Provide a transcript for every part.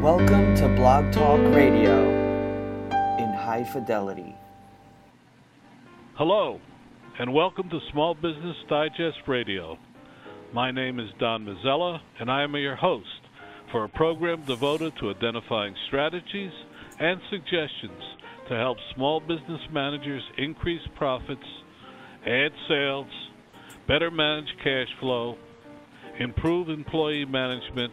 Welcome to Blog Talk Radio in high fidelity. Hello, and welcome to Small Business Digest Radio. My name is Don Mazzella, and I am your host for a program devoted to identifying strategies and suggestions to help small business managers increase profits, add sales, better manage cash flow, improve employee management,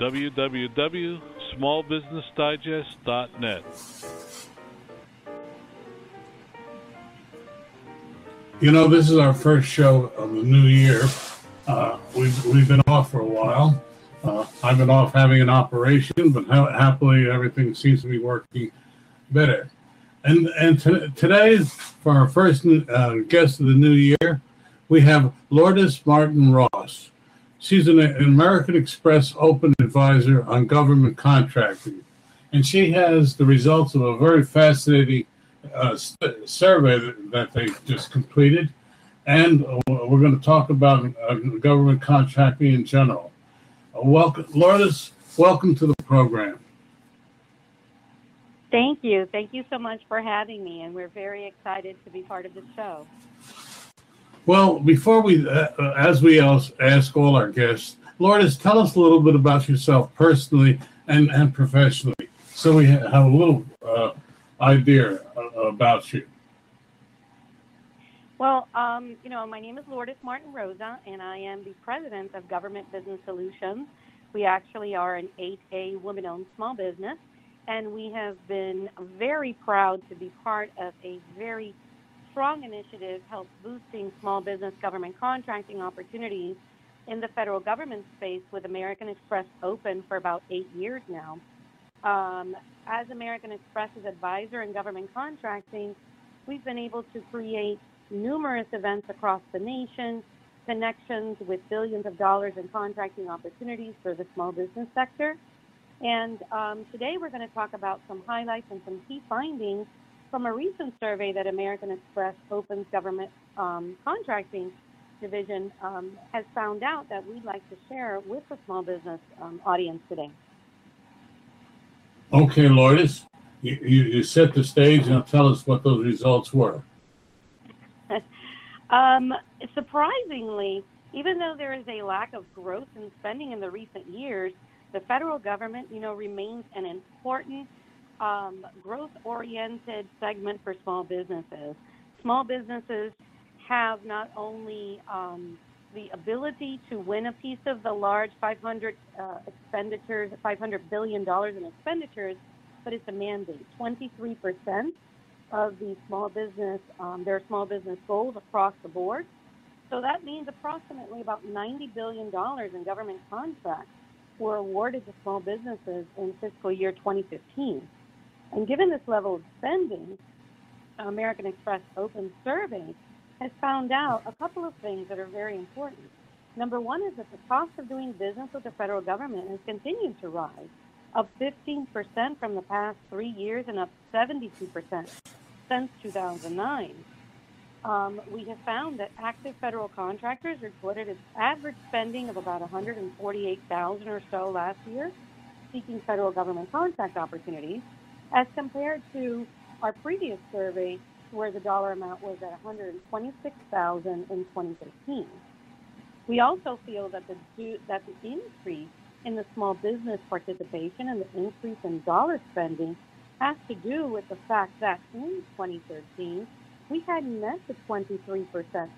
www.smallbusinessdigest.net. You know, this is our first show of the new year. Uh, we've, we've been off for a while. Uh, I've been off having an operation, but ha- happily everything seems to be working better. And and t- today, for our first uh, guest of the new year, we have Lourdes Martin Rosa. She's an American Express Open Advisor on government contracting, and she has the results of a very fascinating uh, survey that, that they just completed. And uh, we're going to talk about uh, government contracting in general. Uh, welcome, Lourdes, welcome to the program. Thank you. Thank you so much for having me, and we're very excited to be part of the show. Well, before we, uh, uh, as we ask all our guests, Lourdes, tell us a little bit about yourself personally and, and professionally, so we have a little uh, idea uh, about you. Well, um, you know, my name is Lourdes Martin Rosa, and I am the president of Government Business Solutions. We actually are an 8A woman owned small business, and we have been very proud to be part of a very strong initiative helps boosting small business government contracting opportunities in the federal government space with American Express open for about eight years now. Um, as American Express's advisor in government contracting, we've been able to create numerous events across the nation, connections with billions of dollars in contracting opportunities for the small business sector. And um, today we're going to talk about some highlights and some key findings from a recent survey that American Express Open's government um, contracting division um, has found out that we'd like to share with the small business um, audience today. Okay, Lourdes, you, you, you set the stage and tell us what those results were. Um, surprisingly, even though there is a lack of growth in spending in the recent years, the federal government, you know, remains an important um, growth-oriented segment for small businesses. Small businesses have not only um, the ability to win a piece of the large 500 uh, expenditures, 500 billion dollars in expenditures, but it's a mandate. 23 percent of the small business, um, their small business goals across the board. So that means approximately about $90 billion in government contracts were awarded to small businesses in fiscal year 2015. And given this level of spending, American Express Open Survey has found out a couple of things that are very important. Number one is that the cost of doing business with the federal government has continued to rise, up 15% from the past three years and up 72% since 2009. Um, we have found that active federal contractors reported an average spending of about 148,000 or so last year, seeking federal government contract opportunities, as compared to our previous survey, where the dollar amount was at 126,000 in 2013. We also feel that the that the increase in the small business participation and the increase in dollar spending has to do with the fact that in 2013 we hadn't met the 23%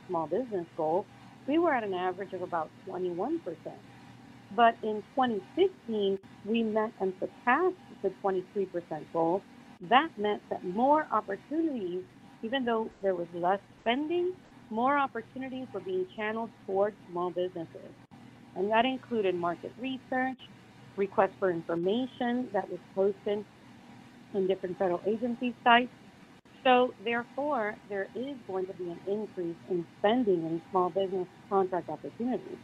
small business goal. We were at an average of about 21%. But in 2015, we met and surpassed the 23% goal. That meant that more opportunities, even though there was less spending, more opportunities were being channeled towards small businesses. And that included market research, requests for information that was posted on different federal agency sites. So therefore, there is going to be an increase in spending in small business contract opportunities.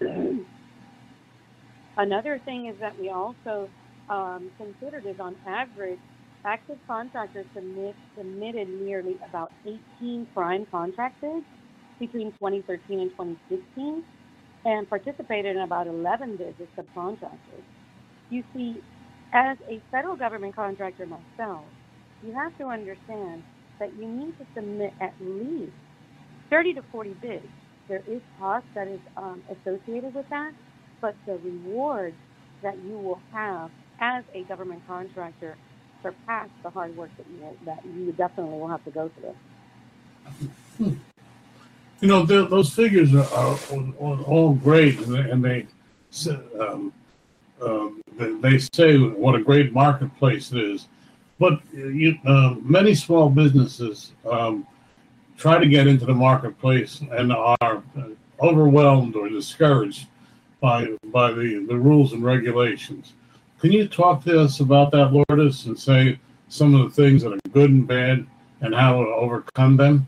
Another thing is that we also um, considered is on average, active contractors submit, submitted nearly about 18 prime contract bids between 2013 and 2016 and participated in about 11 bids as subcontractors. You see, as a federal government contractor myself, you have to understand that you need to submit at least 30 to 40 bids. There is cost that is um, associated with that, but the rewards that you will have as a government contractor surpass the hard work that you that you definitely will have to go through. You know, those figures are, are, all great, and they um, um, they say what a great marketplace it is. But you, uh, many small businesses um, try to get into the marketplace and are overwhelmed or discouraged by by the, the rules and regulations. Can you talk to us about that, Lourdes, and say some of the things that are good and bad and how to overcome them?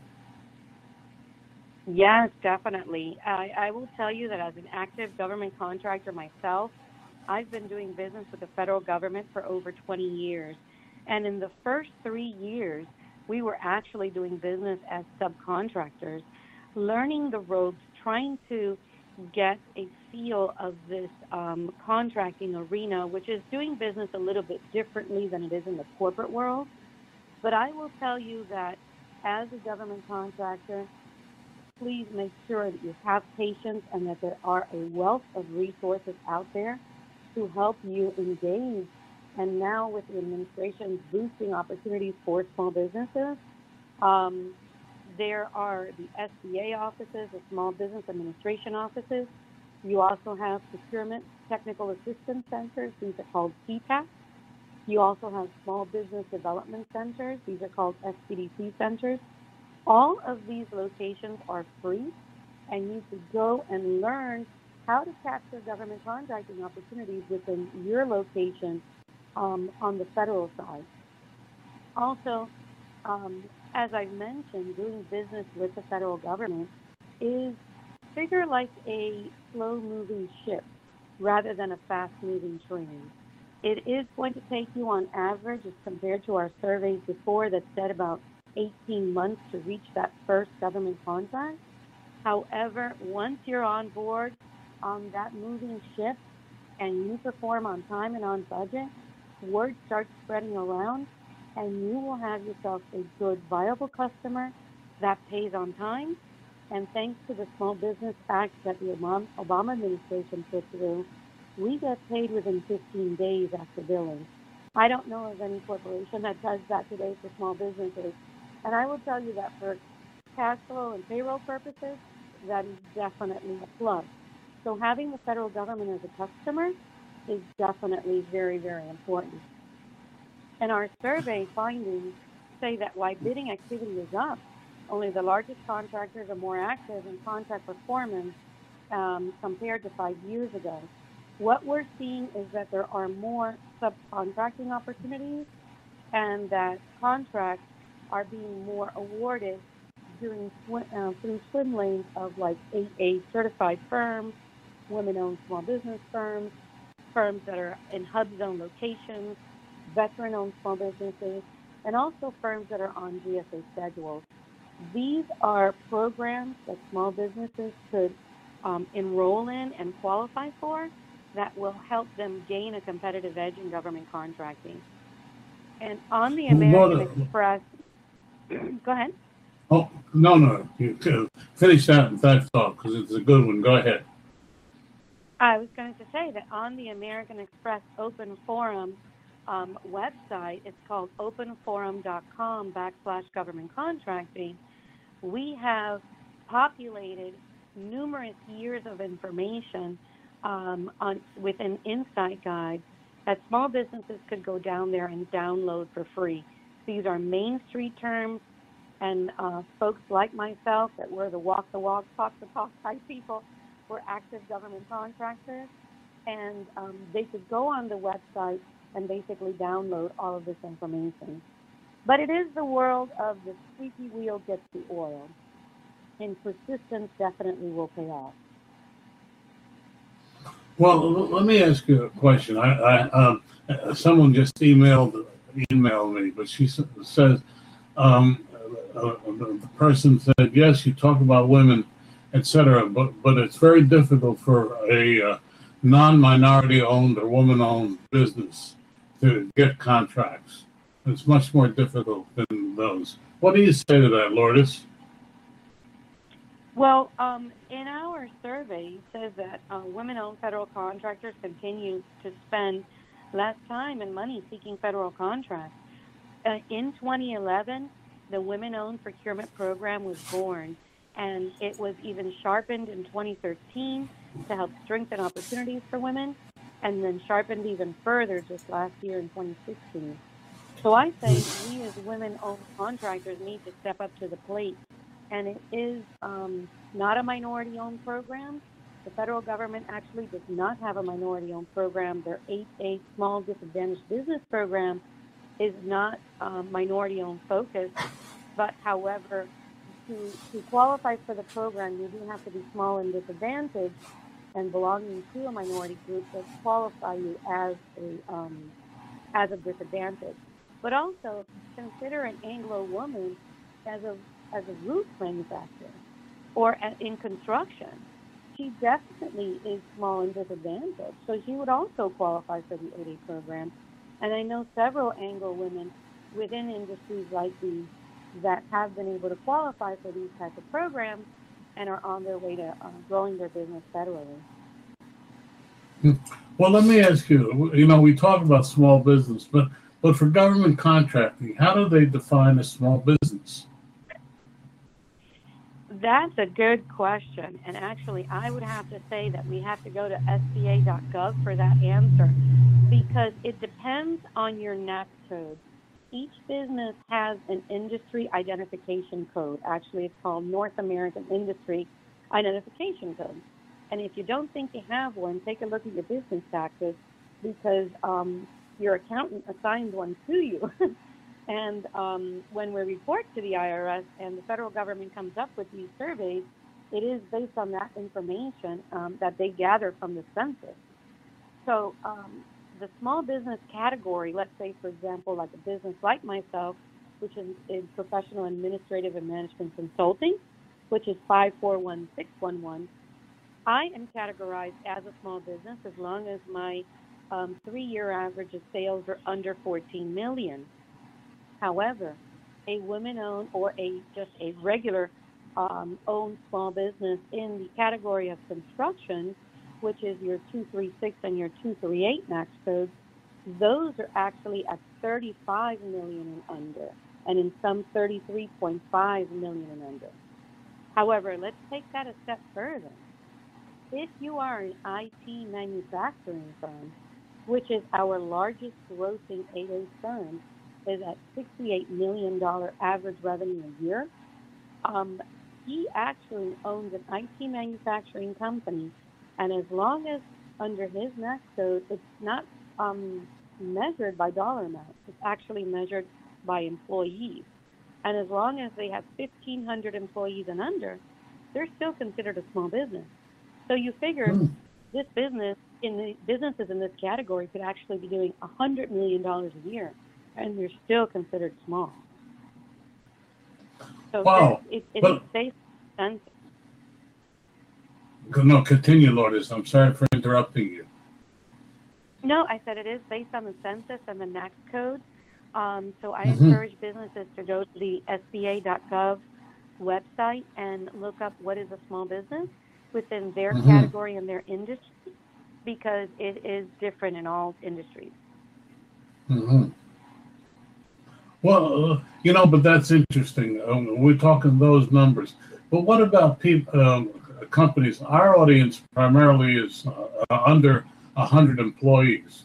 Yes, definitely. I, I will tell you that as an active government contractor myself, I've been doing business with the federal government for over 20 years. And in the first three years, we were actually doing business as subcontractors, learning the ropes, trying to get a feel of this um, contracting arena, which is doing business a little bit differently than it is in the corporate world. But I will tell you that as a government contractor, please make sure that you have patience and that there are a wealth of resources out there to help you engage. And now, with the administration boosting opportunities for small businesses, um, there are the SBA offices, the Small Business Administration offices. You also have procurement technical assistance centers. These are called PTAC. You also have small business development centers. These are called SBDC centers. All of these locations are free, and you could go and learn how to capture government contracting opportunities within your location um, on the federal side. Also, um, as I mentioned, doing business with the federal government is figure like a slow moving ship rather than a fast moving train. It is going to take you on average, as compared to our surveys before that said about 18 months to reach that first government contract. However, once you're on board on that moving ship and you perform on time and on budget, word starts spreading around and you will have yourself a good, viable customer that pays on time. And thanks to the Small Business Act that the Obama administration put through, we get paid within 15 days after billing. I don't know of any corporation that does that today for small businesses. And I will tell you that for cash flow and payroll purposes, that is definitely a plus. So having the federal government as a customer is definitely very, very important. And our survey findings say that while bidding activity is up, only the largest contractors are more active in contract performance um, compared to five years ago. What we're seeing is that there are more subcontracting opportunities and that contracts are being more awarded during uh, through swim lanes of like 8A certified firms, women-owned small business firms, firms that are in hub zone locations, veteran owned small businesses, and also firms that are on GSA schedules. These are programs that small businesses could um, enroll in and qualify for that will help them gain a competitive edge in government contracting. And on the American Express, go ahead. Oh, no, no. You finish that, and that thought because it's a good one. Go ahead. I was going to say that on the American Express Open Forum, um, website, it's called openforum.com backslash government contracting, we have populated numerous years of information um, on within Insight Guide that small businesses could go down there and download for free. These are Main Street terms, and uh, folks like myself that were the walk the walk, talk the talk type people, were active government contractors. And um, they could go on the website and basically download all of this information. But it is the world of the squeaky wheel gets the oil, and persistence definitely will pay off. Well, let me ask you a question. I, I um, someone just emailed emailed me, but she says um, the person said, "Yes, you talk about women, etc., but but it's very difficult for a uh, non-minority owned or woman-owned business to get contracts. It's much more difficult than those." What do you say to that, Lourdes? Well, um, in our survey, it says that uh, women-owned federal contractors continue to spend less time and money seeking federal contracts. Uh, in 2011, the women-owned procurement program was born, and it was even sharpened in 2013 to help strengthen opportunities for women, and then sharpened even further just last year in 2016. So I say we as women-owned contractors need to step up to the plate and it is um, not a minority owned program. The federal government actually does not have a minority owned program. Their 8A Small Disadvantaged Business Program is not um, minority owned focused, but however, to, to qualify for the program, you do have to be small and disadvantaged and belonging to a minority group that qualify you as a um, as a disadvantage. But also consider an Anglo woman as a as a roof manufacturer or a- in construction, she definitely is small and disadvantaged. So she would also qualify for the 8A program. And I know several Anglo women within industries like these that have been able to qualify for these types of programs and are on their way to uh, growing their business federally. Well, let me ask you. You know, we talk about small business, but but for government contracting, how do they define a small business? That's a good question. And actually, I would have to say that we have to go to SBA.gov for that answer because it depends on your NAICS code. Each business has an industry identification code. Actually, it's called North American Industry Identification Code. And if you don't think you have one, take a look at your business taxes because um, your accountant assigned one to you. And um, when we report to the IRS and the federal government comes up with these surveys, it is based on that information um, that they gather from the census. So um, the small business category, let's say, for example, like a business like myself, which is, in professional administrative and management consulting, which is 541611, I am categorized as a small business as long as my um, three-year average of sales are under 14 million. However, a women-owned or a just a regular um, owned small business in the category of construction, which is your 236 and your 238 max codes, those are actually at 35 million and under, and in some 33.5 million and under. However, let's take that a step further. If you are an IT manufacturing firm, which is our largest grossing 8A firm, is at $68 million average revenue a year. Um, he actually owns an IT manufacturing company, and as long as under his NAICS code, it's not um, measured by dollar amount, it's actually measured by employees. And as long as they have 1,500 employees and under, they're still considered a small business. So you figure Hmm. this business in the businesses in this category could actually be doing $100 million a year and they're still considered small. So Wow. it, it, Well- on census. No, continue, Lourdes. I'm sorry for interrupting you. No, I said it is based on the census and the NAICS code. Um, so I Mhm. encourage businesses to go to the SBA.gov website and look up what is a small business within their Mhm. category and their industry because it is different in all industries. hmm Well, uh, you know, but that's interesting. Um, we're talking those numbers. But what about people, um, companies? Our audience primarily is uh, under 100 employees.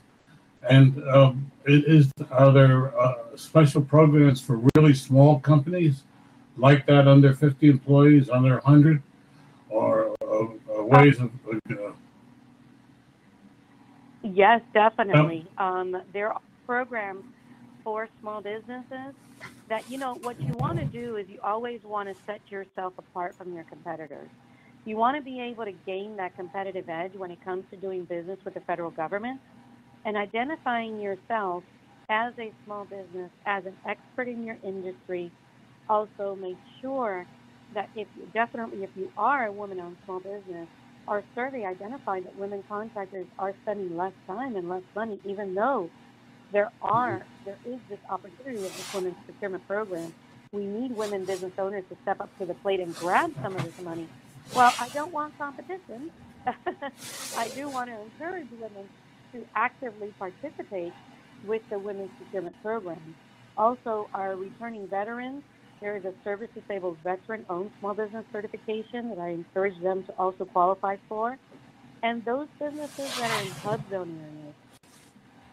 And um, is are there uh, special programs for really small companies like that under 50 employees, under 100? Or uh, uh, ways of uh, Yes, definitely. Um, there are programs for small businesses that, you know, what you want to do is you always want to set yourself apart from your competitors. You want to be able to gain that competitive edge when it comes to doing business with the federal government and identifying yourself as a small business, as an expert in your industry. Also, make sure that if you definitely, if you are a woman owned small business, our survey identified that women contractors are spending less time and less money, even though there are there is this opportunity of this women's procurement program. We need women business owners to step up to the plate and grab some of this money. Well, I don't want competition. I do want to encourage women to actively participate with the women's procurement program. Also, our returning veterans there is a service disabled veteran owned small business certification that I encourage them to also qualify for. And those businesses that are in HUB zone areas.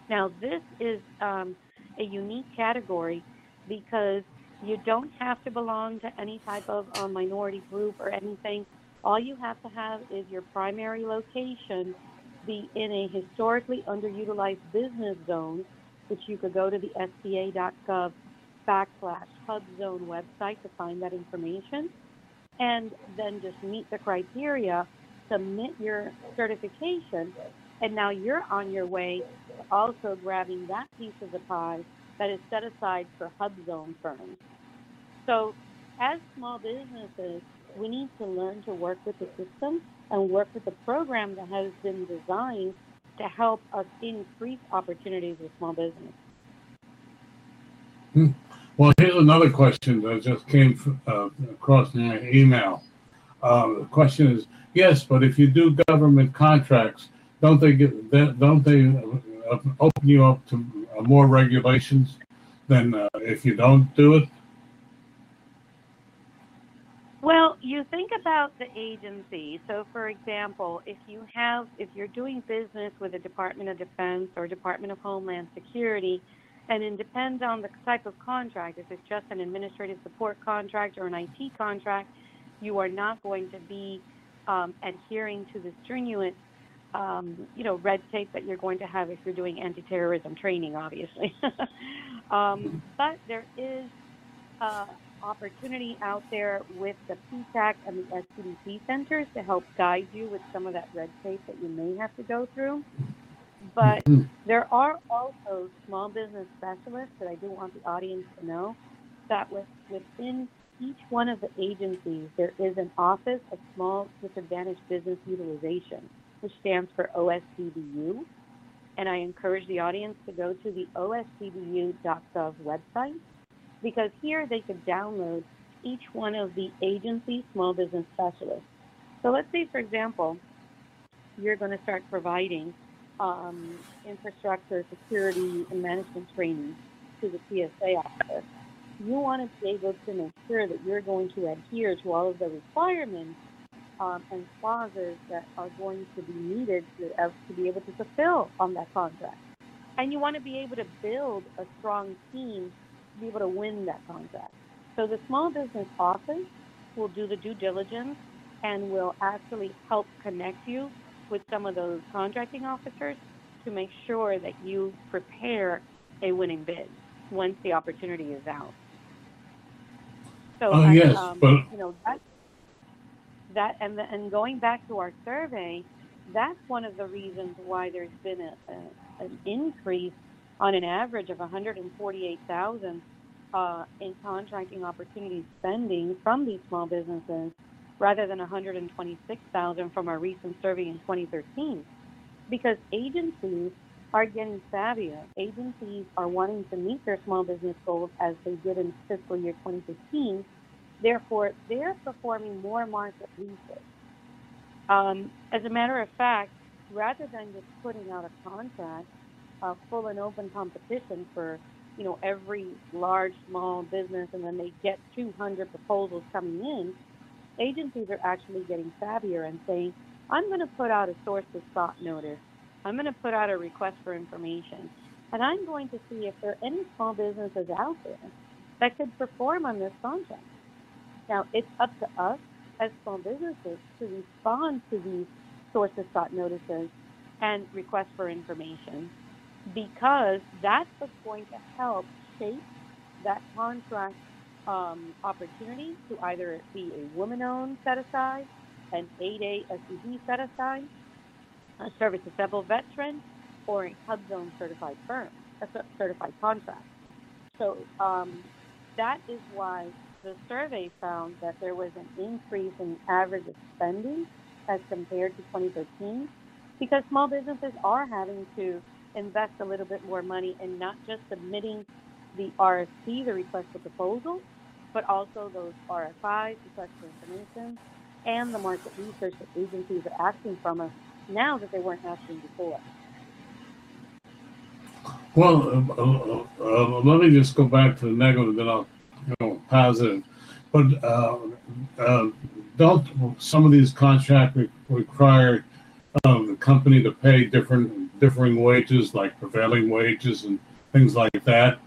Now, this is um, a unique category because you don't have to belong to any type of uh, minority group or anything. All you have to have is your primary location be in a historically underutilized business zone, which you could go to the SBA.gov backslash HUB Zone website to find that information, and then just meet the criteria, submit your certification, and now you're on your way to also grabbing that piece of the pie that is set aside for HUB Zone firms. So, as small businesses, we need to learn to work with the system and work with the program that has been designed to help us increase opportunities with small business. Hmm. Well, here's another question that just came uh, across my email. Uh, the question is, yes, but if you do government contracts, don't they get don't they uh, open you up to more regulations than uh, if you don't do it? Well, you think about the agency. So, for example, if you have, if you're doing business with the Department of Defense or Department of Homeland Security, and it depends on the type of contract. If it's just an administrative support contract or an IT contract, you are not going to be um, adhering to the stringent, um, you know, red tape that you're going to have if you're doing anti-terrorism training, obviously. um, but there is uh, opportunity out there with the PTAC and the SBDC centers to help guide you with some of that red tape that you may have to go through. But mm-hmm. there are also small business specialists that I do want the audience to know that with, within each one of the agencies, there is an Office of Small Disadvantaged Business Utilization, which stands for OSDBU. And I encourage the audience to go to the osdbu.gov website because here they could download each one of the agency small business specialists. So let's say, for example, you're going to start providing um, infrastructure, security, and management training to the TSA office, you want to be able to make sure that you're going to adhere to all of the requirements um, and clauses that are going to be needed to, uh, to be able to fulfill on that contract. And you want to be able to build a strong team be able to win that contract. So the small business office will do the due diligence and will actually help connect you with some of those contracting officers to make sure that you prepare a winning bid once the opportunity is out. So, oh, yes, um, but you know that that and the, and going back to our survey, that's one of the reasons why there's been a, a an increase on an average of 148,000 uh, in contracting opportunity spending from these small businesses rather than 126,000 from our recent survey in 2013 because agencies are getting savvier. Agencies are wanting to meet their small business goals as they did in fiscal year 2015. Therefore, they're performing more market research. Um, as a matter of fact, rather than just putting out a contract, a full and open competition for you know every large small business, and then they get 200 proposals coming in, agencies are actually getting savvier and saying, I'm going to put out a sources sought notice. I'm going to put out a request for information. And I'm going to see if there are any small businesses out there that could perform on this contract. Now, it's up to us as small businesses to respond to these sources sought notices and requests for information because that's what's going to help shape that contract um, opportunity to either be a woman-owned set aside, an 8A SUV set aside, a service disabled veteran, or a HUB zone certified firm, a certified contract. So um, that is why the survey found that there was an increase in average spending as compared to 2013 because small businesses are having to invest a little bit more money in not just submitting the RFP, the request for proposal, but also those RFIs, request for information, and the market research that agencies are asking from us now that they weren't asking before. Well, uh, uh, uh, let me just go back to the negative, then I'll go positive. But uh, uh, don't some of these contracts re- require um, the company to pay different differing wages, like prevailing wages and things like that,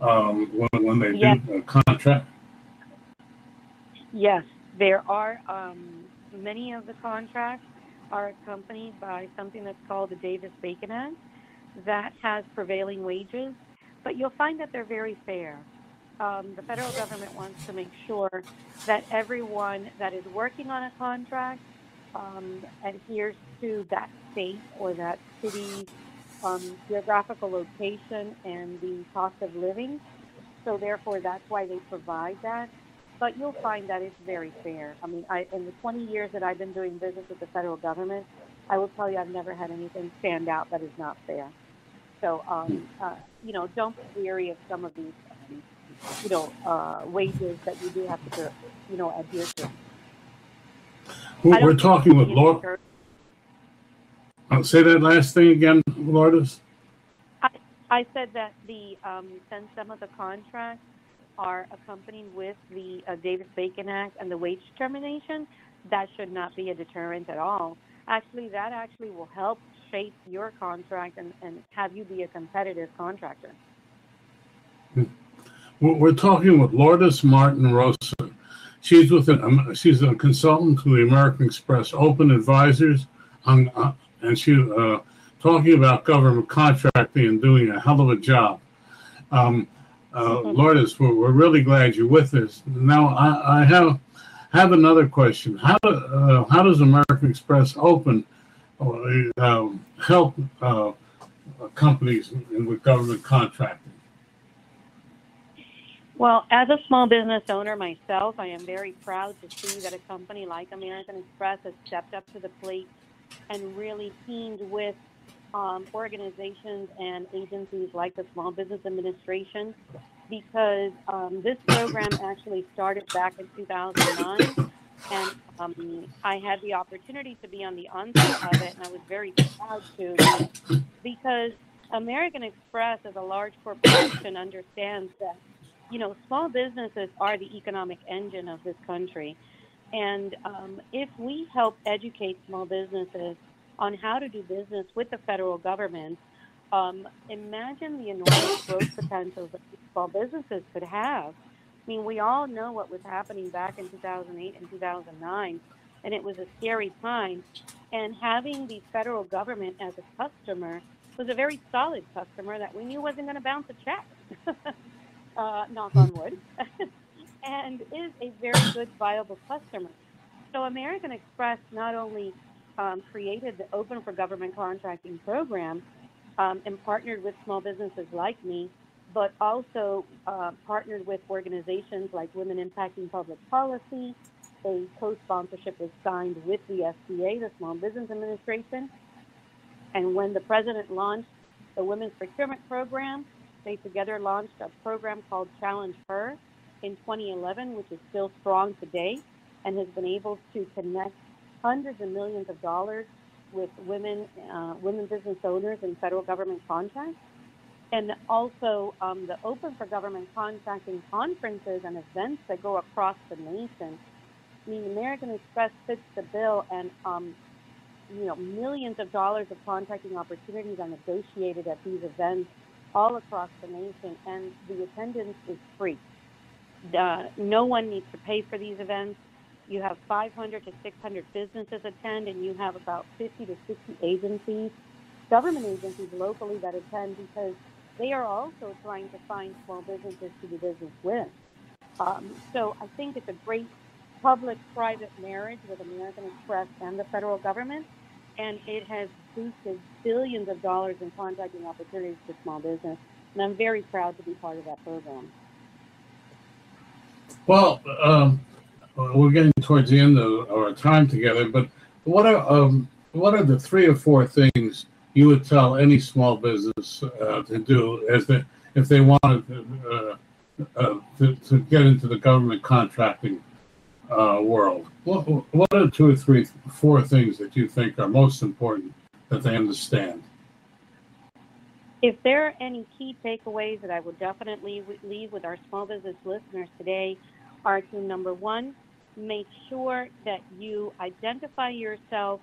um, when, when they Yes. do a contract? Yes, there are um, many of the contracts are accompanied by something that's called the Davis-Bacon Act that has prevailing wages, but you'll find that they're very fair. Um, the federal government wants to make sure that everyone that is working on a contract um, adheres to that state or that city's um, geographical location and the cost of living. So therefore, that's why they provide that but you'll find that it's very fair. I mean, I, in the 20 years that I've been doing business with the federal government, I will tell you I've never had anything stand out that is not fair. So, um, uh, you know, don't be weary of some of these, you know, uh, wages that you do have to, you know, adhere to. We're, we're talking with Laura. deserve- Uh, say that last thing again, Lourdes. I I said that the um, since some of the contracts are accompanied with the uh, Davis-Bacon Act and the wage determination, that should not be a deterrent at all. Actually, that actually will help shape your contract and, and have you be a competitive contractor. We're we're talking with Lourdes Martin Rosa. She's with an, um, she's a consultant to the American Express Open Advisors, on, uh, and she uh, talking about government contracting and doing a hell of a job. Um, uh, Lourdes, we're, we're really glad you're with us. Now, I, I have have another question. How do, uh, how does American Express Open uh, um, help uh, companies in, with government contracting? Well, as a small business owner myself, I am very proud to see that a company like American Express has stepped up to the plate and really teamed with um, organizations and agencies like the Small Business Administration because um, this program actually started back in 2009. And um, I had the opportunity to be on the onset of it, and I was very proud to because American Express, as a large corporation, understands that you know, small businesses are the economic engine of this country. And um, if we help educate small businesses on how to do business with the federal government, um, imagine the enormous growth potential that small businesses could have. I mean, we all know what was happening back in 2008 and 2009, and it was a scary time. And having the federal government as a customer was a very solid customer that we knew wasn't going to bounce a check. uh, knock on wood, and is a very good, viable customer. So American Express not only um, created the Open for Government Contracting program um, and partnered with small businesses like me, but also uh, partnered with organizations like Women Impacting Public Policy. A co-sponsorship was signed with the SBA, the Small Business Administration. And when the president launched the Women's Procurement Program, they together launched a program called Challenge Her in 2011, which is still strong today and has been able to connect hundreds of millions of dollars with women, uh, women business owners and federal government contracts. And also um, the Open for Government Contracting conferences and events that go across the nation. I mean, American Express fits the bill, and um, you know, millions of dollars of contracting opportunities are negotiated at these events all across the nation, and the attendance is free. Uh, no one needs to pay for these events. You have 500 to 600 businesses attend, and you have about 50 to 60 agencies government agencies locally that attend because they are also trying to find small businesses to do business with. Um, so I think it's a great public-private marriage with American Express and the federal government, and it has boosted billions of dollars in contracting opportunities for small business. And I'm very proud to be part of that program. Well, um, we're getting towards the end of our time together, but what are um, what are the three or four things you would tell any small business uh, to do as they, if they wanted to, uh, uh, to, to, get into the government contracting uh, world? What, what are two or three, four things that you think are most important that they understand? If there are any key takeaways that I would definitely leave with our small business listeners today, are to number one, make sure that you identify yourself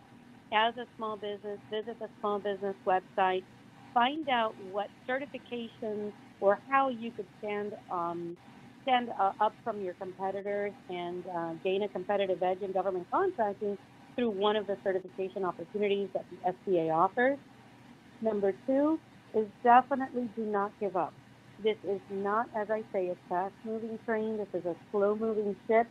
as a small business, visit the small business website, find out what certifications or how you could stand um, stand uh, up from your competitors and uh, gain a competitive edge in government contracting through one of the certification opportunities that the SBA offers. Number two, is definitely do not give up. This is not, as I say, a fast moving train. This is a slow moving ship.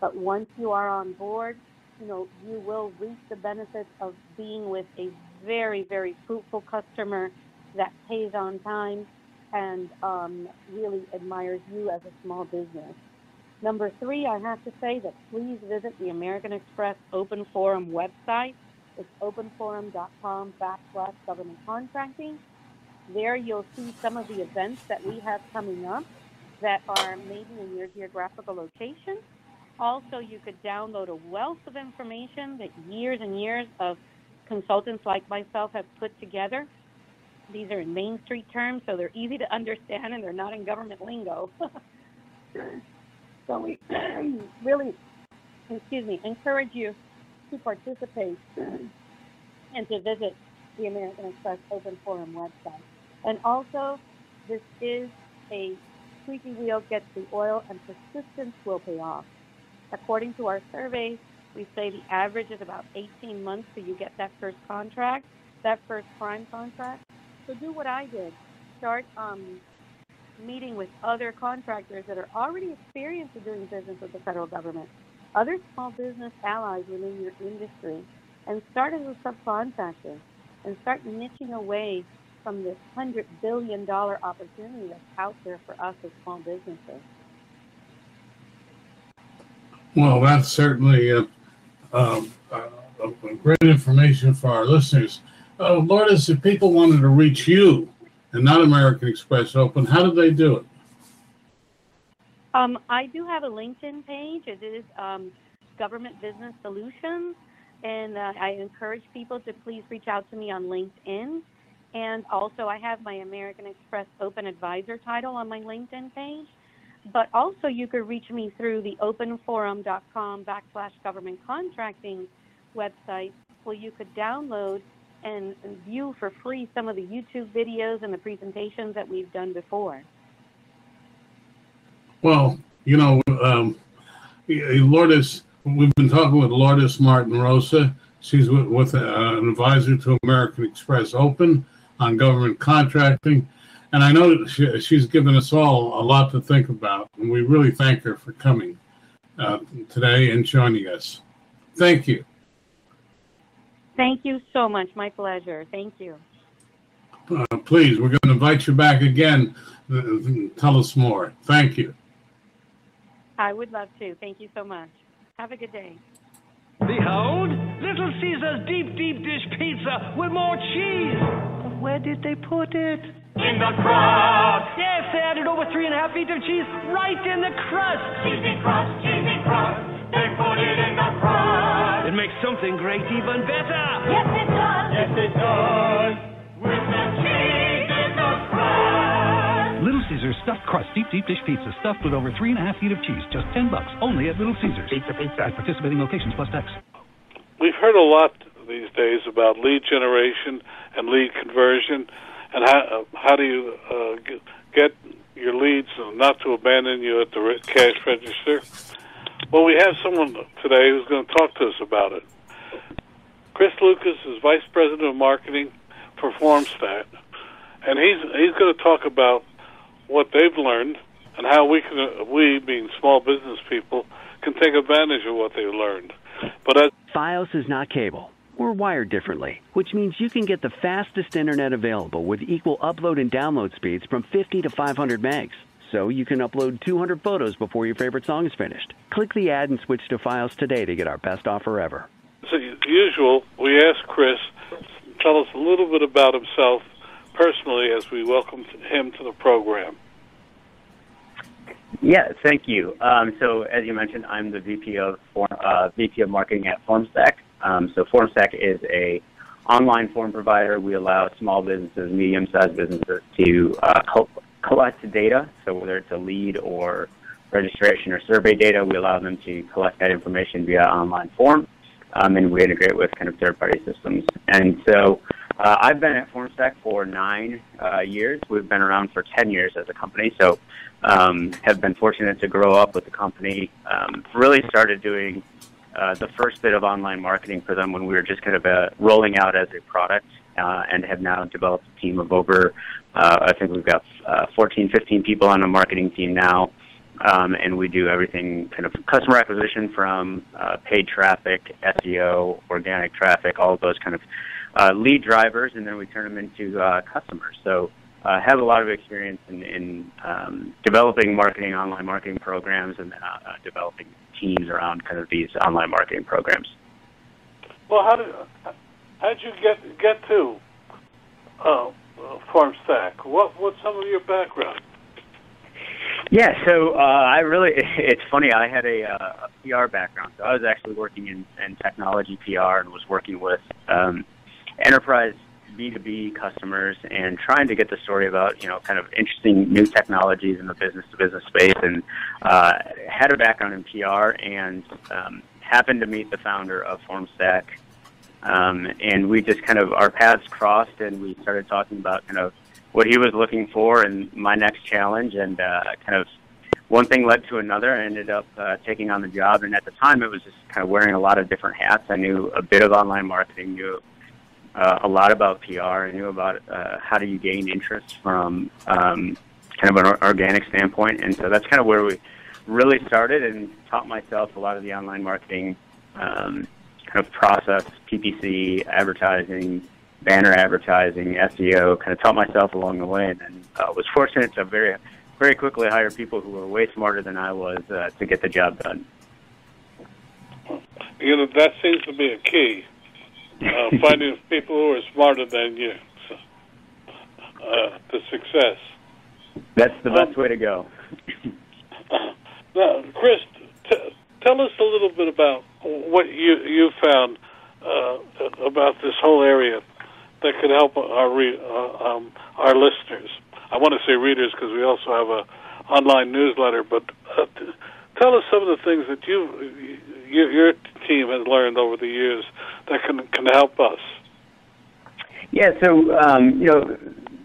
But once you are on board, you know, you will reap the benefits of being with a very, very fruitful customer that pays on time and um, really admires you as a small business. Number three, I have to say that please visit the American Express Open Forum website. It's openforum.com backslash government contracting. There you'll see some of the events that we have coming up that are maybe in your geographical location. Also, you could download a wealth of information that years and years of consultants like myself have put together. These are in Main Street terms, so they're easy to understand and they're not in government lingo. so we really, excuse me, encourage you to participate and to visit the American Express Open Forum website. And also, this is a squeaky wheel gets the oil and persistence will pay off. According to our survey, we say the average is about 18 months till you get that first contract, that first prime contract. So do what I did. Start um, meeting with other contractors that are already experienced in doing business with the federal government, other small business allies within your industry, and start as a subcontractor and start niching away from this $100 billion opportunity that's out there for us as small businesses. Well, that's certainly a, a, a great information for our listeners. Oh, Lourdes, if people wanted to reach you and not American Express Open, how do they do it? Um, I do have a LinkedIn page. It is um, Government Business Solutions, and uh, I encourage people to please reach out to me on LinkedIn. And also, I have my American Express Open Advisor title on my LinkedIn page. But also, you could reach me through the openforum.com backslash government contracting website, where you could download and view for free some of the YouTube videos and the presentations that we've done before. Well, you know, um, Lourdes, we've been talking with Lourdes Martin Rosa. She's with, with uh, an advisor to American Express Open on government contracting. And I know that she, she's given us all a lot to think about, and we really thank her for coming uh, today and joining us. Thank you. Thank you so much. My pleasure. Thank you. Uh, please, we're going to invite you back again. Uh, tell us more. Thank you. I would love to. Thank you so much. Have a good day. Behold, Little Caesar's deep, deep dish pizza with more cheese. But where did they put it? In the crust. Yes, they added over three and a half feet of cheese right in the crust. Cheesy crust, cheesy crust. They put it in the crust. It makes something great even better. Yes, it does. Yes, it does. With the cheese in the crust. Little Caesars stuffed crust deep deep dish pizza stuffed with over three and a half feet of cheese, just ten bucks only at Little Caesars. Pizza, pizza. At participating locations plus tax. We've heard a lot these days about lead generation and lead conversion and how how do you uh, get your leads not to abandon you at the cash register? Well, we have someone today who's going to talk to us about it. Chris Lucas is Vice President of Marketing for FormStack, and he's he's going to talk about what they've learned and how we can we being small business people can take advantage of what they've learned. But as Fios is not cable. We're wired differently, which means you can get the fastest internet available with equal upload and download speeds from 50 to 500 megs. So you can upload 200 photos before your favorite song is finished. Click the ad and switch to files today to get our best offer ever. so usual, we ask Chris to tell us a little bit about himself personally as we welcome him to the program. Yeah, thank you. Um, so, as you mentioned, I'm the VP of form, uh, VP of Marketing at FormStack. Um, so, FormStack is a online form provider. We allow small businesses, medium-sized businesses, to uh, co- collect data. So, whether it's a lead or registration or survey data, we allow them to collect that information via online form, um, and we integrate with kind of third-party systems. And so, uh, I've been at FormStack for nine uh, years. We've been around for 10 years as a company. So, um, have been fortunate to grow up with the company. Um, really started doing uh, the first bit of online marketing for them when we were just kind of uh, rolling out as a product, uh, and have now developed a team of over, uh, I think we've got uh, 14, 15 people on the marketing team now. Um, and we do everything kind of customer acquisition from uh, paid traffic, SEO, organic traffic, all those kind of uh, lead drivers, and then we turn them into uh, customers. So uh, have a lot of experience in, in um, developing marketing, online marketing programs, and uh, uh, developing teams around kind of these online marketing programs. Well, how did how did you get get to uh, FormStack? What what's some of your background? Yeah, so uh, I really, it's funny, I had a, uh, a PR background. So I was actually working in, in technology PR and was working with um, enterprise B2B customers and trying to get the story about, you know, kind of interesting new technologies in the business to business space and uh, had a background in PR and um, happened to meet the founder of FormStack. Um, and we just kind of, our paths crossed and we started talking about kind of what he was looking for and my next challenge and uh, kind of one thing led to another. I ended up uh, taking on the job, and at the time, it was just kind of wearing a lot of different hats. I knew a bit of online marketing, knew uh, a lot about PR, I knew about uh, how do you gain interest from um, kind of an organic standpoint, and so that's kind of where we really started and taught myself a lot of the online marketing um, kind of process, PPC, advertising, banner advertising, SEO, kind of taught myself along the way, and then uh, was fortunate to very, very quickly hire people who were way smarter than I was uh, to get the job done. You know that seems to be a key. Uh, finding people who are smarter than you so, uh, to success. That's the best way to go. Now, Chris, t- tell us a little bit about what you you found uh, about this whole area that could help our re- uh, um, our listeners. I want to say readers because we also have a online newsletter, but uh, t- tell us some of the things that you, you your team has learned over the years that can can help us. Yeah, so um, you know,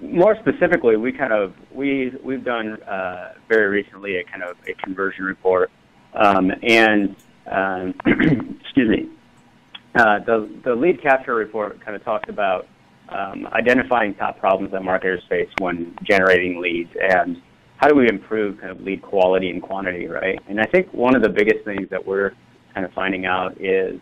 more specifically, we kind of we we've done uh, very recently a kind of a conversion report, um, and um, excuse me, uh, the the lead capture report kind of talked about um, identifying top problems that marketers face when generating leads and how do we improve kind of lead quality and quantity, right? And I think one of the biggest things that we're kind of finding out is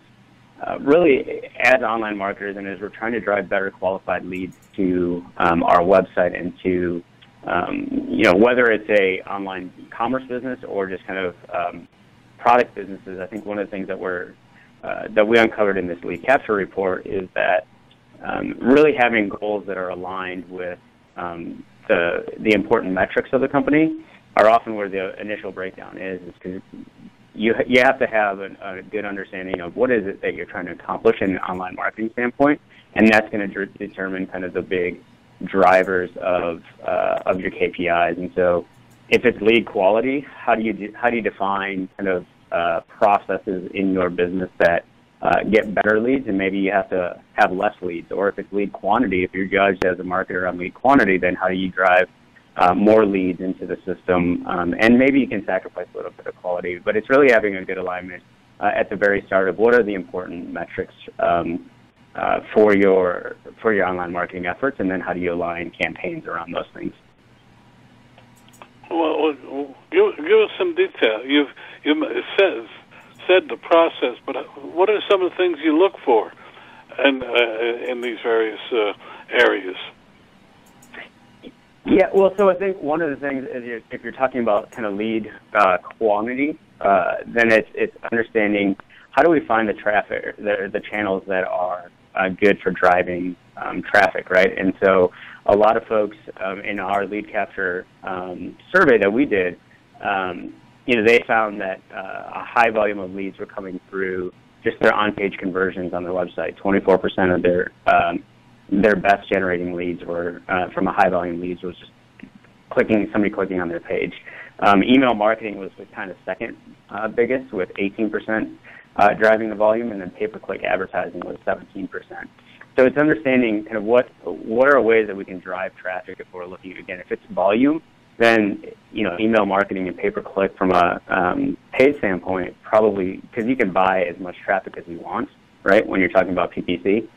uh, really as online marketers and as we're trying to drive better qualified leads to um, our website and to um, you know whether it's a online commerce business or just kind of um, product businesses. I think one of the things that we're uh, that we uncovered in this lead capture report is that um, really having goals that are aligned with um, the the important metrics of the company are often where the initial breakdown is. Is because you you have to have a, a good understanding of what is it that you're trying to accomplish in an online marketing standpoint, and that's going to de- determine kind of the big drivers of uh, of your KPIs. And so, if it's lead quality, how do you de- how do you define kind of uh, processes in your business that uh, get better leads, and maybe you have to have less leads. Or if it's lead quantity, if you're judged as a marketer on lead quantity, then how do you drive uh, more leads into the system? Um, and maybe you can sacrifice a little bit of quality, but it's really having a good alignment uh, at the very start of what are the important metrics um, uh, for your for your online marketing efforts, and then how do you align campaigns around those things? Well, give, give us some detail. You've you said said the process, but what are some of the things you look for, and uh, in these various uh, areas? Yeah, well, so I think one of the things is if you're talking about kind of lead uh, quantity, uh, then it's it's understanding how do we find the traffic, the the channels that are uh, good for driving um, traffic, right? And so a lot of folks um, in our lead capture um, survey that we did, um, you know, they found that uh, a high volume of leads were coming through just their on-page conversions on their website. 24% of their um, their best generating leads were uh, from a high volume leads was just clicking somebody clicking on their page. Um, email marketing was the kind of second uh, biggest with 18% uh, driving the volume, and then pay-per-click advertising was 17%. So it's understanding kind of what what are ways that we can drive traffic if we're looking again if it's volume, then you know email marketing and pay-per-click from a um, paid standpoint probably because you can buy as much traffic as you want, right? When you're talking about PPC.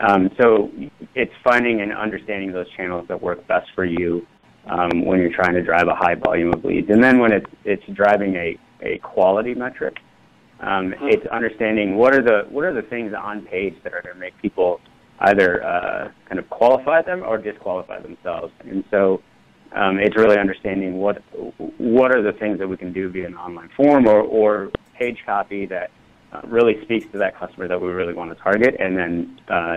Um, so it's finding and understanding those channels that work best for you um, when you're trying to drive a high volume of leads. And then when it's, it's driving a, a quality metric, um, mm-hmm. it's understanding what are the what are the things on page that are going to make people either uh, kind of qualify them or disqualify themselves. And so um, it's really understanding what what are the things that we can do via an online form or, or page copy that uh, really speaks to that customer that we really want to target, and then uh,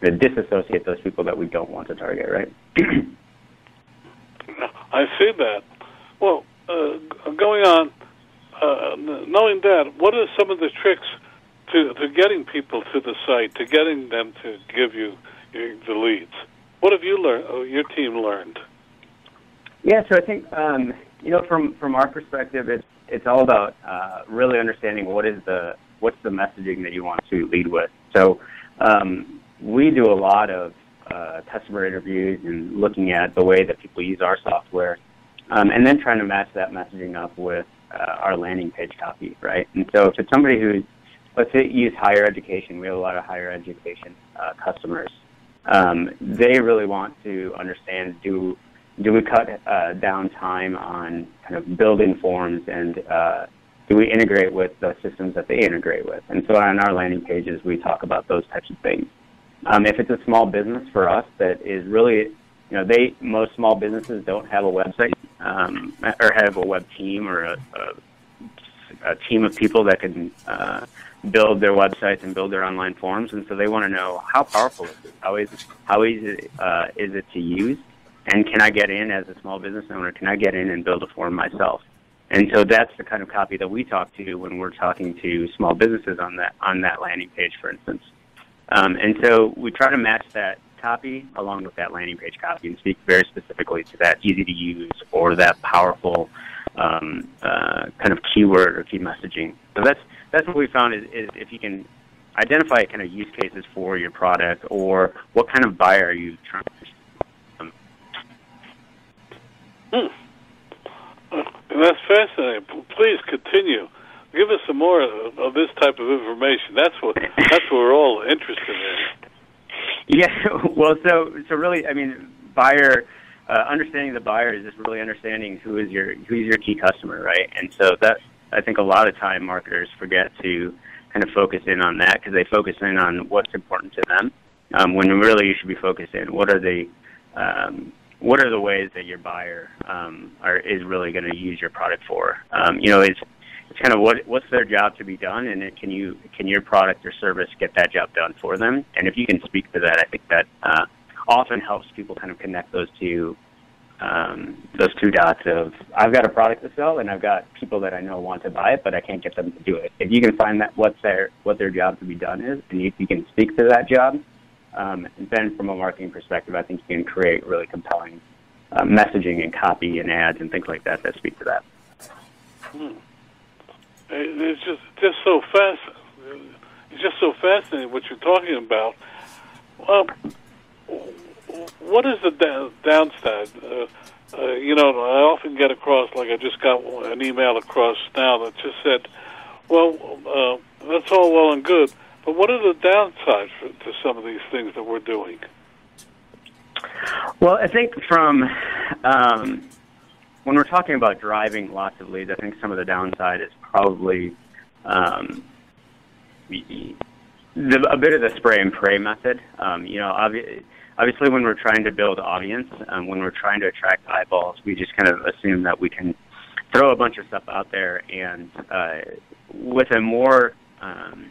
disassociate those people that we don't want to target, right? I see that. Well, uh, going on, uh, knowing that, what are some of the tricks to, to getting people to the site, to getting them to give you the leads? What have you learned? Oh, your team learned? Yeah, so I think um, you know from from our perspective, it's it's all about uh, really understanding what is the what's the messaging that you want to lead with. So um, we do a lot of uh, customer interviews and looking at the way that people use our software, um, and then trying to match that messaging up with uh, our landing page copy, right? And so if it's somebody who's, let's use higher education, we have a lot of higher education uh, customers. Um, they really want to understand do do we cut uh, down time on kind of building forms and uh, do we integrate with the systems that they integrate with? And so on our landing pages, we talk about those types of things. Um, if it's a small business for us that is really, you know, they most small businesses don't have a website um, or have a web team or a, a, a team of people that can uh, build their websites and build their online forms, and so they want to know how powerful is it, how is how easy uh, is it to use, and can I get in as a small business owner? Can I get in and build a form myself? And so that's the kind of copy that we talk to when we're talking to small businesses on that on that landing page, for instance. Um, and so we try to match that copy along with that landing page copy and speak very specifically to that easy to use or that powerful um, uh, kind of keyword or key messaging. So that's that's what we found is, is if you can identify kind of use cases for your product or what kind of buyer are you trying to hmm. That's fascinating. Please continue. Give us some more of, of this type of information. That's what that's what we're all interested in. Yeah. Well, so so really, I mean, buyer uh, understanding the buyer is just really understanding who is your who is your key customer, right? And so that I think a lot of time marketers forget to kind of focus in on that because they focus in on what's important to them. Um, when really you should be focused in what are the um, what are the ways that your buyer um, are, is really going to use your product for? Um, you know, it's it's kind of what what's their job to be done, and it, can you can your product or service get that job done for them? And if you can speak to that, I think that uh, often helps people kind of connect those two um, those two dots of I've got a product to sell and I've got people that I know want to buy it, but I can't get them to do it. If you can find that what's their what their job to be done is, and if you can speak to that job, um, then from a marketing perspective, I think you can create really compelling uh, messaging and copy and ads and things like that that speak to that. Hmm. It's just just so fast. It's just so fascinating what you're talking about. Well, what is the downside? Uh, uh, you know, I often get across, like I just got an email across now that just said, "Well, uh, that's all well and good, But what are the downsides for, to some of these things that we're doing? Well, I think from um, when we're talking about driving lots of leads, I think some of the downside is probably um, the, a bit of the spray and pray method. Um, you know, obvi- obviously, when we're trying to build audience, um, when we're trying to attract eyeballs, we just kind of assume that we can throw a bunch of stuff out there, and uh, with a more um,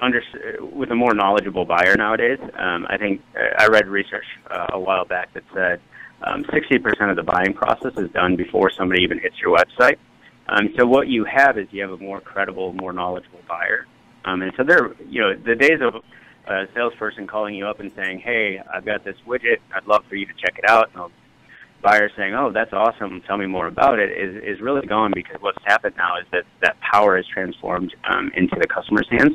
under, with a more knowledgeable buyer nowadays, um, I think uh, I read research uh, a while back that said um, 60% of the buying process is done before somebody even hits your website. Um, so what you have is you have a more credible, more knowledgeable buyer. Um, and so there, you know, the days of a salesperson calling you up and saying, "Hey, I've got this widget. I'd love for you to check it out," and buyer saying, "Oh, that's awesome. Tell me more about it," is is really gone because what's happened now is that that power is transformed um, into the customer's hands.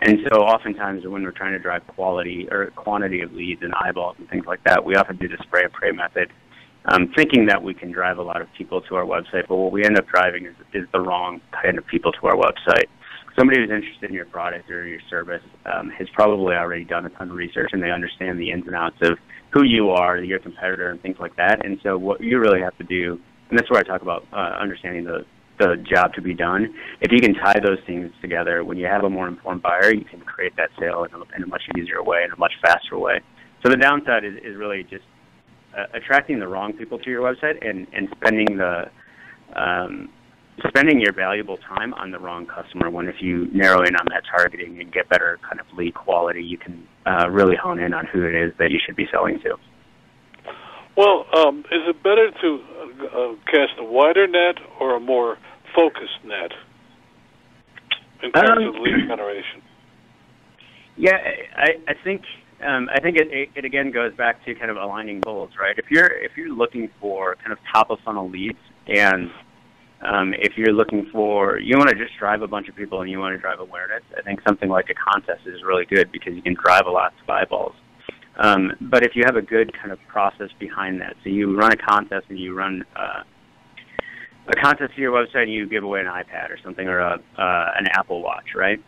And so oftentimes when we're trying to drive quality or quantity of leads and eyeballs and things like that, we often do the spray and pray method, um, thinking that we can drive a lot of people to our website. But what we end up driving is, is the wrong kind of people to our website. Somebody who's interested in your product or your service um, has probably already done a ton of research and they understand the ins and outs of who you are, your competitor, and things like that. And so what you really have to do, and that's where I talk about uh, understanding the the job to be done. If you can tie those things together, when you have a more informed buyer, you can create that sale in a, in a much easier way, in a much faster way. So the downside is, is really just uh, attracting the wrong people to your website and, and spending the um, spending your valuable time on the wrong customer. When if you narrow in on that targeting and get better kind of lead quality, you can uh, really hone in on who it is that you should be selling to. Well, um, is it better to uh, cast a wider net or a more focused net in terms um, of lead generation? Yeah, I, I think um, I think it, it, it again goes back to kind of aligning goals, right? If you're if you're looking for kind of top of funnel leads, and um, if you're looking for you want to just drive a bunch of people and you want to drive awareness, I think something like a contest is really good because you can drive a lot of eyeballs. Um, but if you have a good kind of process behind that, so you run a contest and you run uh, a contest to your website and you give away an iPad or something or a, uh, an Apple Watch, right?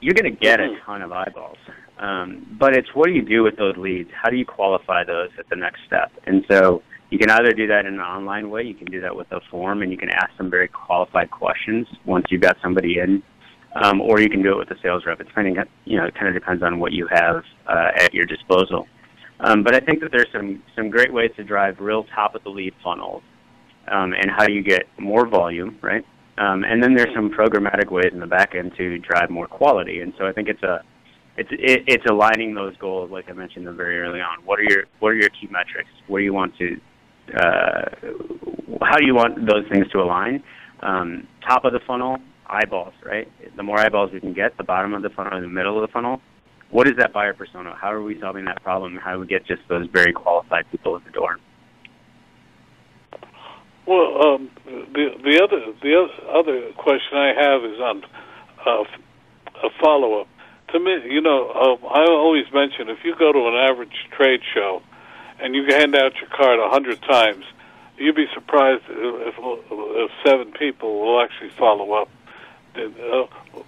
You're going to get a ton of eyeballs. Um, but it's what do you do with those leads? How do you qualify those at the next step? And so you can either do that in an online way, you can do that with a form, and you can ask some very qualified questions once you've got somebody in, um, or you can do it with a sales rep. It's depending, you know, it kind of depends on what you have uh, at your disposal. Um, but I think that there's some some great ways to drive real top of the lead funnels, um, and how you get more volume, right? Um, and then there's some programmatic ways in the back end to drive more quality. And so I think it's a it's it, it's aligning those goals, like I mentioned them very early on. What are your what are your key metrics? What do you want to uh, how do you want those things to align? Um, top of the funnel, eyeballs, right? The more eyeballs we can get, the bottom of the funnel, the middle of the funnel, what is that buyer persona? How are we solving that problem? How do we get just those very qualified people at the door? Well, um, the the other the other question I have is on uh, a follow up. To me, you know, uh, I always mention if you go to an average trade show and you hand out your card a hundred times, you'd be surprised if, if seven people will actually follow up. Uh,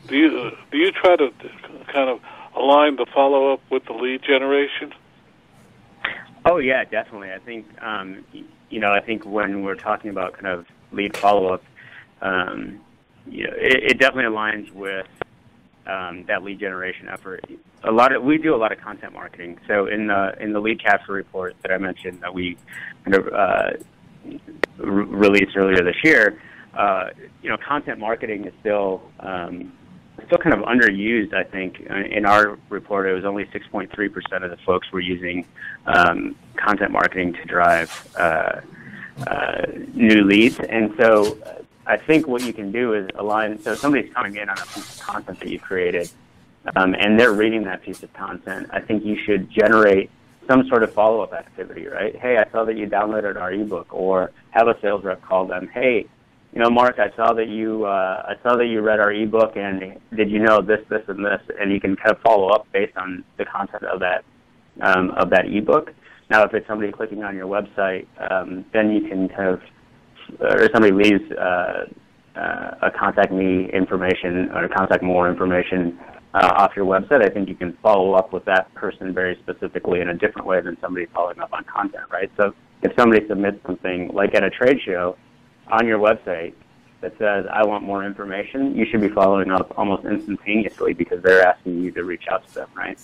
do you do you try to kind of align the follow up with the lead generation? Oh yeah, definitely. I think um, you know, I think when we're talking about kind of lead follow up, um, you know, it, it definitely aligns with um, that lead generation effort. A lot of we do a lot of content marketing. So in the in the lead capture report that I mentioned that we uh, re- released earlier this year, uh, you know, content marketing is still um, still kind of underused. I think in our report, it was only 6.3 percent of the folks were using um, content marketing to drive uh, uh, new leads, and so I think what you can do is align. So somebody's coming in on a piece of content that you created, um, and they're reading that piece of content. I think you should generate some sort of follow-up activity, right? Hey, I saw that you downloaded our ebook, or have a sales rep call them. Hey, you know, Mark, I saw that you uh, I saw that you read our ebook, and did you know this, this, and this? And you can kind of follow up based on the content of that um, of that ebook. Now, if it's somebody clicking on your website, um, then you can kind of, or somebody leaves uh, uh, a contact me information or contact more information uh, off your website, I think you can follow up with that person very specifically in a different way than somebody following up on content, right? So if somebody submits something like at a trade show on your website that says, I want more information, you should be following up almost instantaneously because they're asking you to reach out to them, right?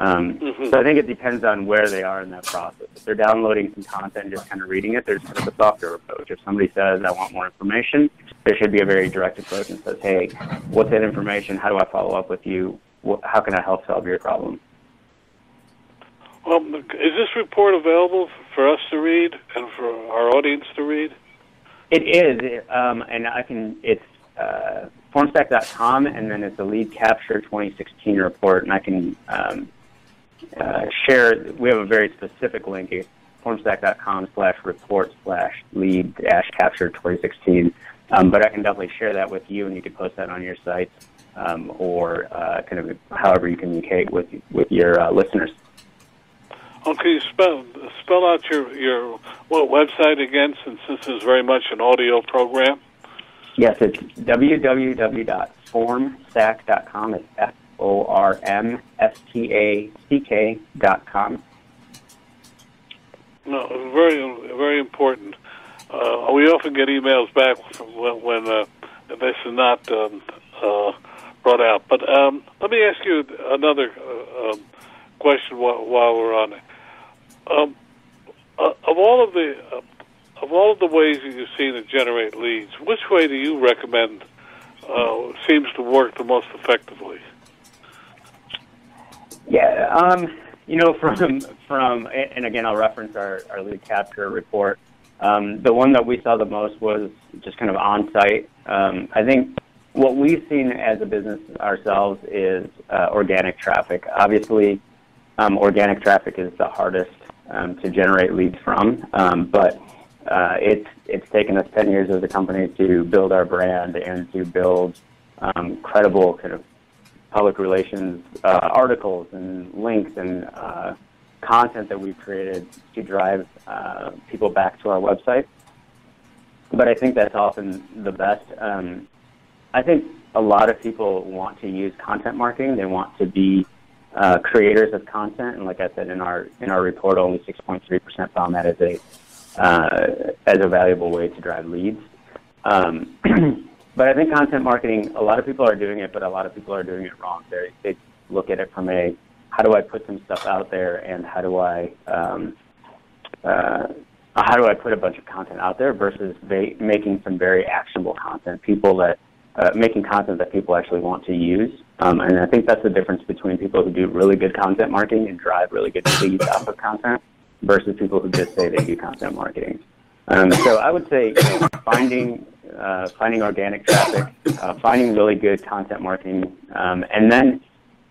Um, Mhm. So I think it depends on where they are in that process. If they're downloading some content and just kind of reading it, there's kind of a softer approach. If somebody says, I want more information, there should be a very direct approach and says, hey, what's that information? How do I follow up with you? How can I help solve your problem? Well, is this report available for us to read and for our audience to read? It is, um, and I can. It's uh, formstack.com, and then it's the lead capture 2016 report, and I can um, uh, share. We have a very specific link. It's formstack.com slash report slash lead dash capture 2016. Um, but I can definitely share that with you, and you can post that on your site, um, or uh, kind of however you communicate with with your uh, listeners. You spell spell out your your what website again? Since this is very much an audio program. Yes, it's www.formstack.com. It's F O R M S T A C K dot com. No, very very important. Uh, we often get emails back when, when uh, this is not um, uh, brought out. But um, let me ask you another uh, um, question while, while we're on it. Um, uh, of all of the uh, of all of the ways that you've seen to generate leads, which way do you recommend seems to work the most effectively? Yeah, um, you know, from from and again, I'll reference our, our lead capture report. Um, the one that we saw the most was just kind of on site. Um, I think what we've seen as a business ourselves is uh, organic traffic. Obviously, um, organic traffic is the hardest um, to generate leads from, um, but uh, it's it's taken us 10 years as a company to build our brand and to build um, credible kind of public relations uh, articles and links and uh, content that we've created to drive uh, people back to our website. But I think that's often the best. Um, I think a lot of people want to use content marketing. They want to be uh, creators of content, and like I said in our in our report, only 6.3% found that as a uh, as a valuable way to drive leads. Um, but I think content marketing, a lot of people are doing it, but a lot of people are doing it wrong. They they look at it from a how do I put some stuff out there, and how do I um, uh, how do I put a bunch of content out there versus va- making some very actionable content, people that uh, making content that people actually want to use. Um, and I think that's the difference between people who do really good content marketing and drive really good leads off of content versus people who just say they do content marketing. Um, so I would say you know, finding uh, finding organic traffic, uh, finding really good content marketing, um, and then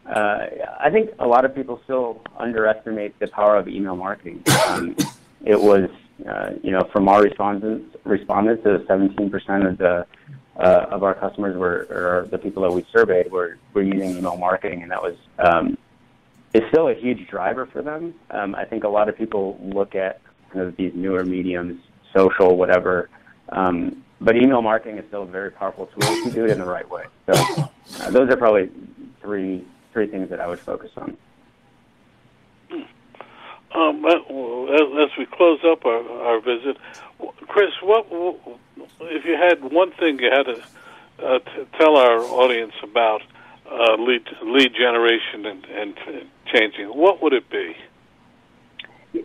uh, I think a lot of people still underestimate the power of email marketing. Um, it was, uh, you know, from our respondents, respondents, to 17% of the uh, of our customers were, or the people that we surveyed were, were using email marketing, and that was um, it's still a huge driver for them. Um, I think a lot of people look at kind of these newer mediums, social, whatever. Um, but email marketing is still a very powerful tool if you do it in the right way. So uh, those are probably three three things that I would focus on. Um, as, we close up our, our visit, Chris, what if you had one thing you had to uh, t- tell our audience about uh, lead lead generation and, and changing? What would it be?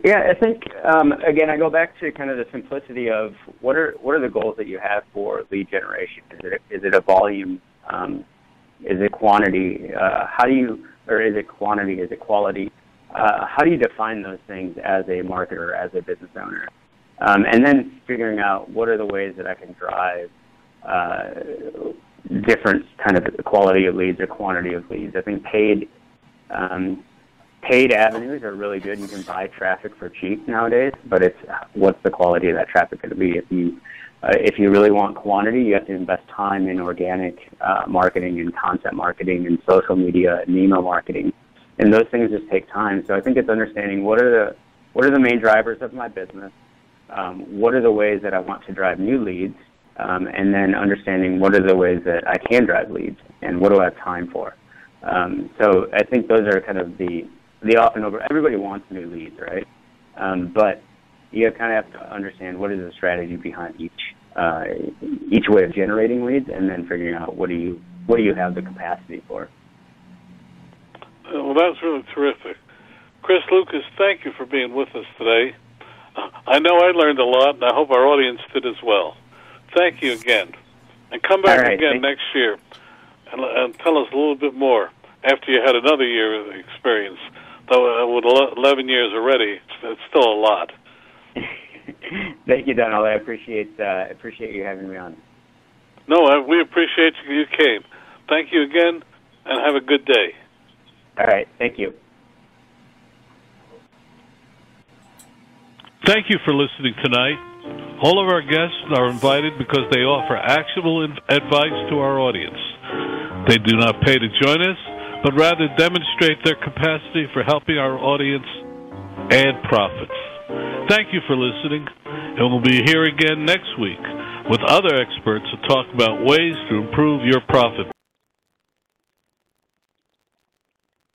Yeah, I think um, again, I go back to kind of the simplicity of what are what are the goals that you have for lead generation? Is it is it a volume? Um, is it quantity? Uh, how do you or is it quantity? Is it quality? Uh, how do you define those things as a marketer, as a business owner? Um, and then figuring out what are the ways that I can drive uh, different kind of quality of leads or quantity of leads. I think paid um, paid avenues are really good. You can buy traffic for cheap nowadays, but it's what's the quality of that traffic going to be? If you uh, if you really want quantity, you have to invest time in organic uh, marketing and content marketing and social media and email marketing, and those things just take time. So I think it's understanding what are the what are the main drivers of my business, um, what are the ways that I want to drive new leads, um, and then understanding what are the ways that I can drive leads and what do I have time for. Um, so I think those are kind of the the often over. Everybody wants new leads, right? Um, but you kind of have to understand what is the strategy behind each uh, each way of generating leads, and then figuring out what do you what do you have the capacity for. Well, that's really terrific. Chris Lucas, thank you for being with us today. I know I learned a lot, and I hope our audience did as well. Thank you again. And come back right, again thank- next year and, and tell us a little bit more after you had another year of experience. Though uh, with 11 years already, it's, it's still a lot. Thank you, Donald. I appreciate uh, appreciate you having me on. No, I, we appreciate you, you came. Thank you again, and have a good day. All right, thank you. Thank you for listening tonight. All of our guests are invited because they offer actionable in- advice to our audience. They do not pay to join us, but rather demonstrate their capacity for helping our audience add profits. Thank you for listening, and we'll be here again next week with other experts to talk about ways to improve your profit.